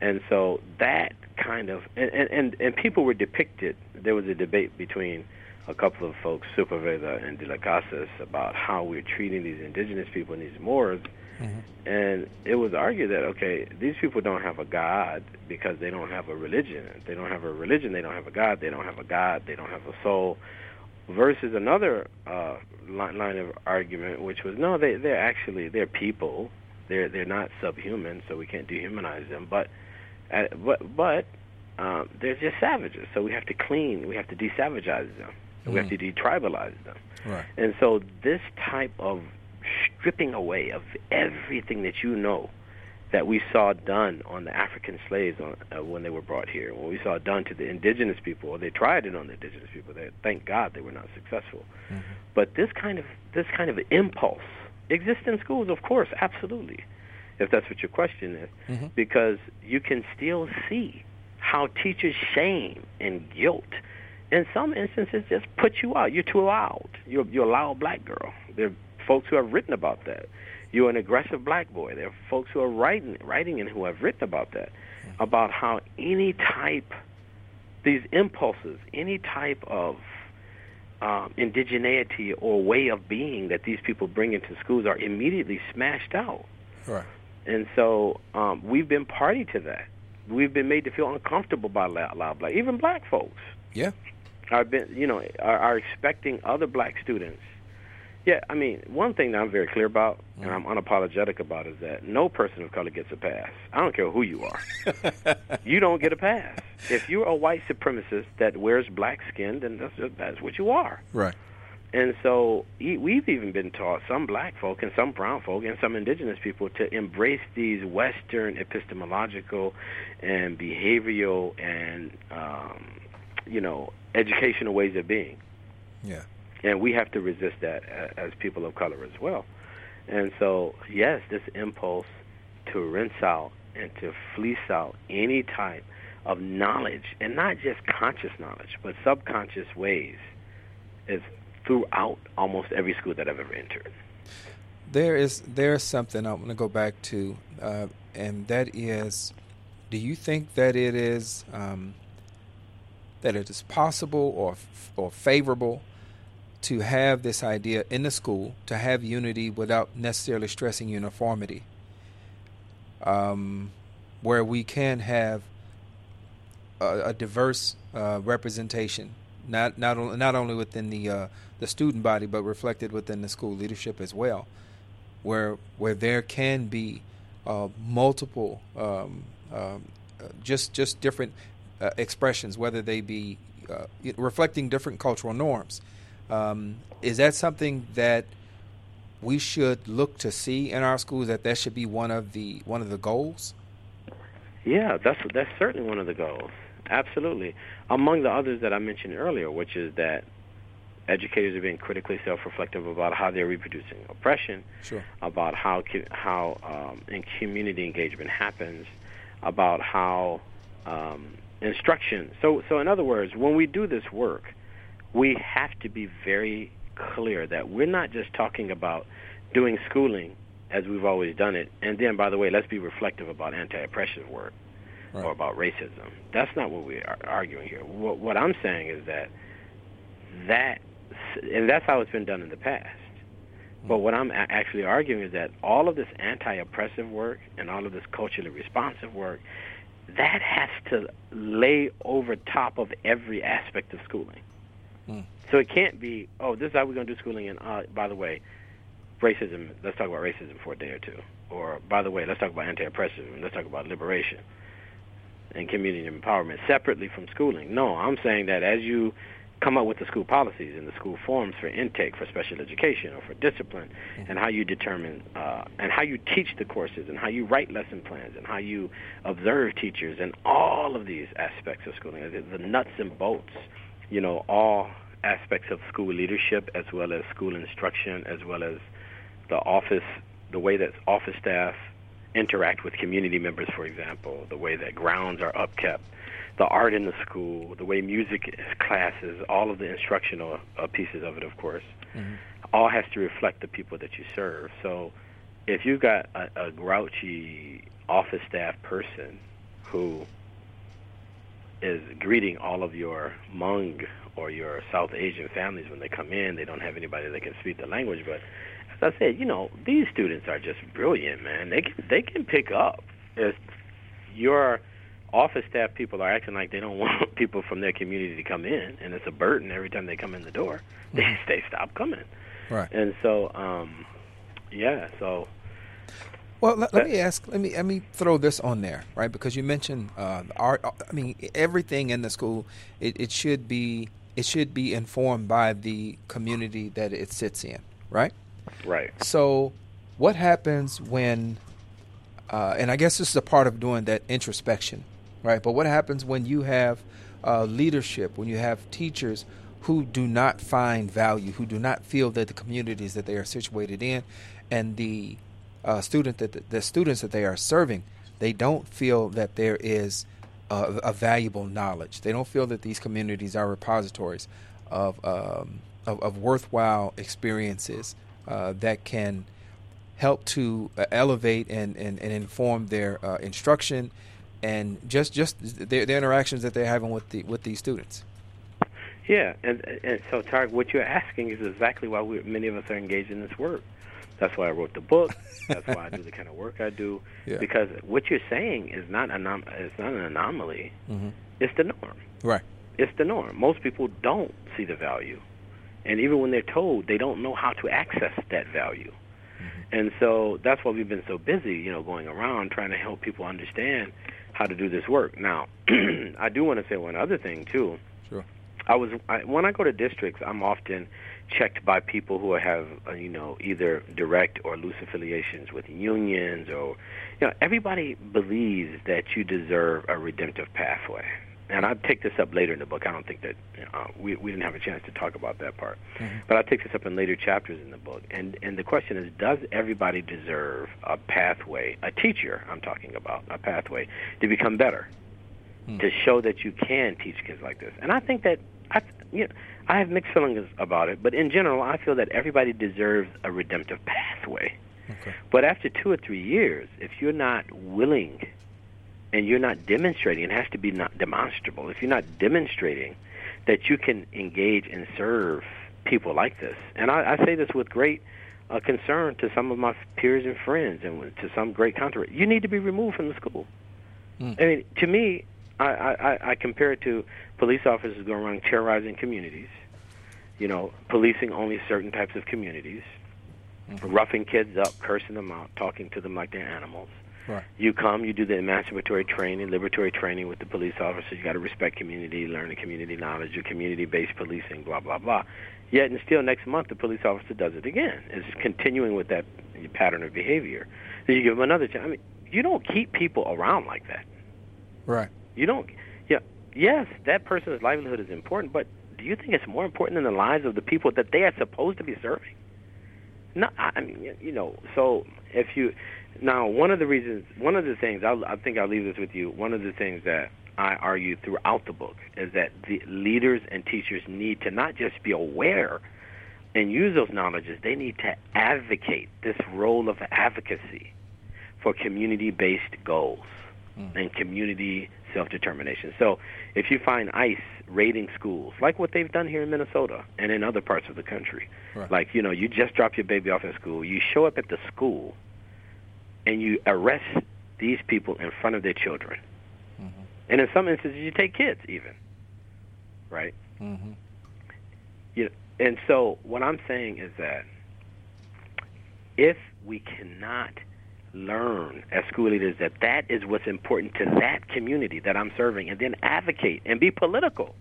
And so that kind of and, and and people were depicted. There was a debate between a couple of folks, Sepulveda and De La Casas, about how we're treating these indigenous people and these Moors. Mm-hmm. And it was argued that okay, these people don't have a God because they don't have a religion. They don't have a religion. They don't have a God. They don't have a God. They don't have a soul. Versus another uh, line of argument, which was no, they they're actually they're people. They're they're not subhuman, so we can't dehumanize them. But uh, but but um, they're just savages. So we have to clean. We have to desavagize them. Mm. We have to mm. detribalize them. Right. And so this type of stripping away of everything that you know that we saw done on the African slaves on, uh, when they were brought here, what we saw done to the indigenous people, or they tried it on the indigenous people. They, thank God they were not successful. Mm-hmm. But this kind of this kind of impulse exists in schools, of course, absolutely, if that's what your question is, mm-hmm. because you can still see how teachers shame and guilt in some instances just put you out. You're too loud. You're you're a loud black girl. There are folks who have written about that. You're an aggressive black boy. There are folks who are writing writing and who have written about that, about how any type, these impulses, any type of um, indigeneity or way of being that these people bring into schools are immediately smashed out. Right. And so um, we've been party to that. We've been made to feel uncomfortable by loud, loud black, even black folks. Yeah are been you know are, are expecting other black students. Yeah, I mean, one thing that I'm very clear about and I'm unapologetic about is that no person of color gets a pass. I don't care who you are. you don't get a pass. If you're a white supremacist that wears black skin, then that's just, that's what you are. Right. And so we've even been taught, some black folk and some brown folk and some indigenous people, to embrace these Western epistemological and behavioral and, um, you know, educational ways of being. Yeah. And we have to resist that as people of color as well. And so, yes, this impulse to rinse out and to fleece out any type of knowledge, and not just conscious knowledge, but subconscious ways, is throughout almost every school that I've ever entered. There is there is something I want to go back to, uh, and that is, do you think that it is um, that it is possible or or favorable to have this idea in the school to have unity without necessarily stressing uniformity. Um, where we can have a, a diverse uh, representation, not not only not only within the uh, the student body, but reflected within the school leadership as well, where where there can be uh, multiple um, um just just different uh, expressions, whether they be uh, reflecting different cultural norms. Um, is that something that we should look to see in our schools? That that should be one of the one of the goals. Yeah, that's that's certainly one of the goals. Absolutely, among the others that I mentioned earlier, which is that educators are being critically self-reflective about how they're reproducing oppression, sure. about how how um, in community engagement happens, about how um, instruction. So, so in other words, when we do this work, we have to be very clear that we're not just talking about doing schooling as we've always done it, and then, by the way, let's be reflective about anti-oppressive work right. or about racism. That's not what we are arguing here. What, what I'm saying is that that, and that's how it's been done in the past. Hmm. But what I'm actually arguing is that all of this anti-oppressive work and all of this culturally responsive work that has to lay over top of every aspect of schooling. Mm. So it can't be, oh, this is how we're going to do schooling, and uh, by the way, racism, let's talk about racism for a day or two. Or, by the way, let's talk about anti-oppression, let's talk about liberation and community empowerment separately from schooling. No, I'm saying that as you come up with the school policies and the school forms for intake for special education or for discipline mm-hmm. and how you determine uh, and how you teach the courses and how you write lesson plans and how you observe teachers and all of these aspects of schooling, the nuts and bolts, you know, all aspects of school leadership as well as school instruction as well as the office, the way that office staff interact with community members, for example, the way that grounds are upkept, the art in the school, the way music classes, all of the instructional uh, pieces of it, of course, mm-hmm. all has to reflect the people that you serve. So if you've got a, a grouchy office staff person who is greeting all of your Hmong or your South Asian families when they come in. They don't have anybody that can speak the language, but as I said, you know, these students are just brilliant, man. They can they can pick up. If your office staff people are acting like they don't want people from their community to come in, and it's a burden every time they come in the door, they they stop coming. Right. And so, um, yeah, so Well, let, let me ask. Let me let me throw this on there, right? Because you mentioned uh, art. I mean, everything in the school. It, it should be it should be informed by the community that it sits in, right? right. So, what happens when? Uh, and I guess this is a part of doing that introspection, right? But what happens when you have uh, leadership, when you have teachers who do not find value, who do not feel that the communities that they are situated in, and the uh, student that the, the students that they are serving, they don't feel that there is a valuable knowledge. They don't feel that these communities are repositories of um, of, of worthwhile experiences uh, that can help to uh, elevate and, and, and inform their uh, instruction and just just their, their interactions that they're having with the with these students. Yeah, and and so Tariq, what you're asking is exactly why we many of us are engaged in this work. That's why I wrote the book. That's why I do the kind of work I do. Yeah. Because what you're saying is not anom- it's not an anomaly. Mm-hmm. It's the norm. Right. It's the norm. Most people don't see the value, and even when they're told, they don't know how to access that value. And so that's why we've been so busy, you know, going around trying to help people understand how to do this work. Now, I do want to say one other thing too. Sure. I was I, when I go to districts, I'm often checked by people who have uh, you know either direct or loose affiliations with unions or you know everybody believes that you deserve a redemptive pathway. And I'll take this up later in the book. I don't think that know, uh, we we didn't have a chance to talk about that part, mm-hmm. but I'll take this up in later chapters in the book. And and the question is, does everybody deserve a pathway? A teacher, I'm talking about, a pathway to become better hmm. to show that you can teach kids like this. And I think that I, you know, I have mixed feelings about it, but in general, I feel that everybody deserves a redemptive pathway. Okay. But after two or three years, if you're not willing and you're not demonstrating, it has to be not demonstrable. If you're not demonstrating that you can engage and serve people like this, and I, I say this with great uh, concern to some of my peers and friends, and to some great controversy, you need to be removed from the school. I mean, to me, I, I, I compare it to police officers going around terrorizing communities, you know, policing only certain types of communities, roughing kids up, cursing them out, talking to them like they're animals. Right. You come, you do the emancipatory training, liberatory training with the police officers. You got to respect community, learn the community knowledge, your community-based policing, blah blah blah. Yet, and still, next month the police officer does it again. Is continuing with that pattern of behavior. Then you give them another chance. I mean, you don't keep people around like that. Right. You don't. Yeah. Yes, that person's livelihood is important, but do you think it's more important than the lives of the people that they are supposed to be serving? No, I mean, you know. So if you now, one of the reasons, one of the things, I'll, I think I'll leave this with you. One of the things that I argue throughout the book is that the leaders and teachers need to not just be aware and use those knowledges. They need to advocate this role of advocacy for community-based goals mm. and community self-determination. So if you find ICE raiding schools, like what they've done here in Minnesota and in other parts of the country, Right. like, you know, you just drop your baby off at school, you show up at the school and you arrest these people in front of their children. And in some instances, you take kids even, right? Mm-hmm. You and so what I'm saying is that if we cannot learn as school leaders that that is what's important to that community that I'm serving, and then advocate and be political.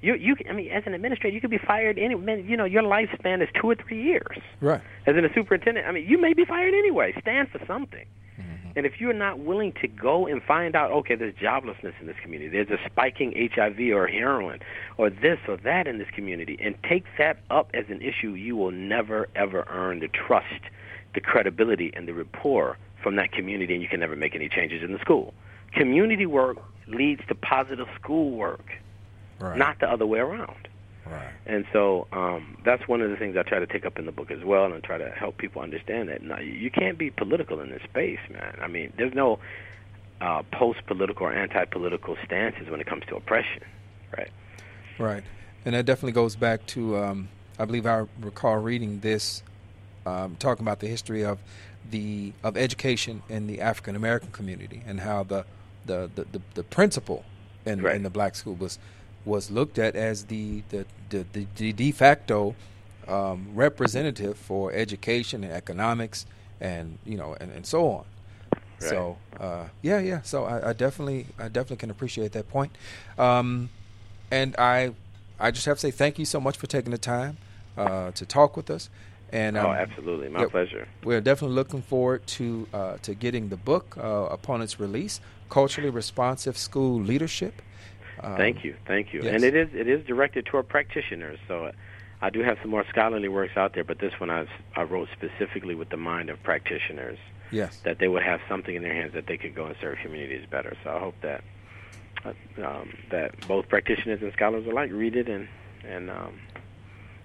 You, you, I mean, as an administrator, you could be fired any. man, You know, your lifespan is two or three years. Right. As in a superintendent, I mean, you may be fired anyway. Stand for something. Mm-hmm. And if you're not willing to go and find out, okay, there's joblessness in this community, there's a spiking HIV or heroin, or this or that in this community, and take that up as an issue, you will never ever earn the trust, the credibility, and the rapport from that community, and you can never make any changes in the school. Community work leads to positive school work, Right. not the other way around. Right. And so um, that's one of the things I try to take up in the book as well, and try to help people understand that. No, you can't be political in this space, man. I mean, there's no. uh, post-political or anti-political stances when it comes to oppression, right? Right, and that definitely goes back to um, I believe I recall reading this, um, talking about the history of the of education in the African American community and how the the the, the, the principal in, right. in the black school was was looked at as the the the, the, the de facto um, representative for education and economics and you know and, and so on. Right. So uh, yeah, yeah. So I, I, definitely I definitely can appreciate that point. Um, and I I just have to say thank you so much for taking the time uh, to talk with us. And oh, um, absolutely, my pleasure. We're definitely looking forward to uh, to getting the book uh, upon its release, culturally responsive school leadership. Um, thank you, thank you. Yes. And it is it is directed toward practitioners, so uh, I do have some more scholarly works out there, but this one I I wrote specifically with the mind of practitioners. Yes, that they would have something in their hands that they could go and serve communities better. So I hope that uh, um, that both practitioners and scholars alike read it and and um,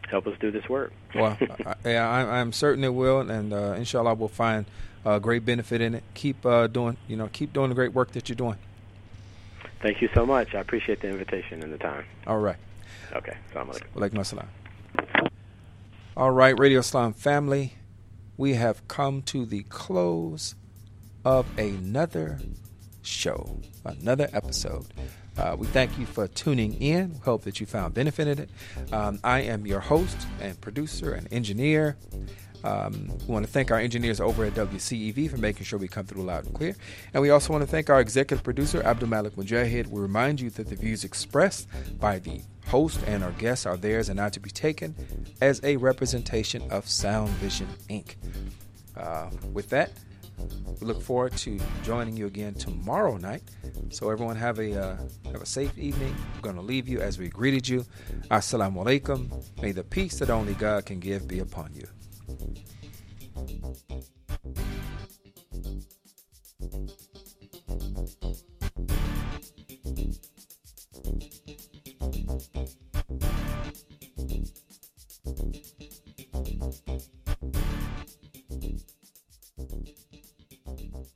help us do this work. well, I, yeah, I, am certain it will, and uh, inshallah, we'll find uh, great benefit in it. Keep uh, doing, you know, keep doing the great work that you're doing. Thank you so much. I appreciate the invitation and the time. All right. Okay. Assalamu alaikum. All right, Radio Islam family, we have come to the close of another show, another episode. Uh, we thank you for tuning in. We hope that you found benefit in it. Um, I am your host and producer and engineer. Um, we want to thank our engineers over at WCEV for making sure we come through loud and clear. And we also want to thank our executive producer, Abdul Malik Mujahid. We remind you that the views expressed by the host and our guests are theirs and not to be taken as a representation of Sound Vision Inc. Uh, with that, we look forward to joining you again tomorrow night. So everyone have a uh, have a safe evening. We're going to leave you as we greeted you. Assalamu alaikum. May the peace that only God can give be upon you. Thank you. Thank you.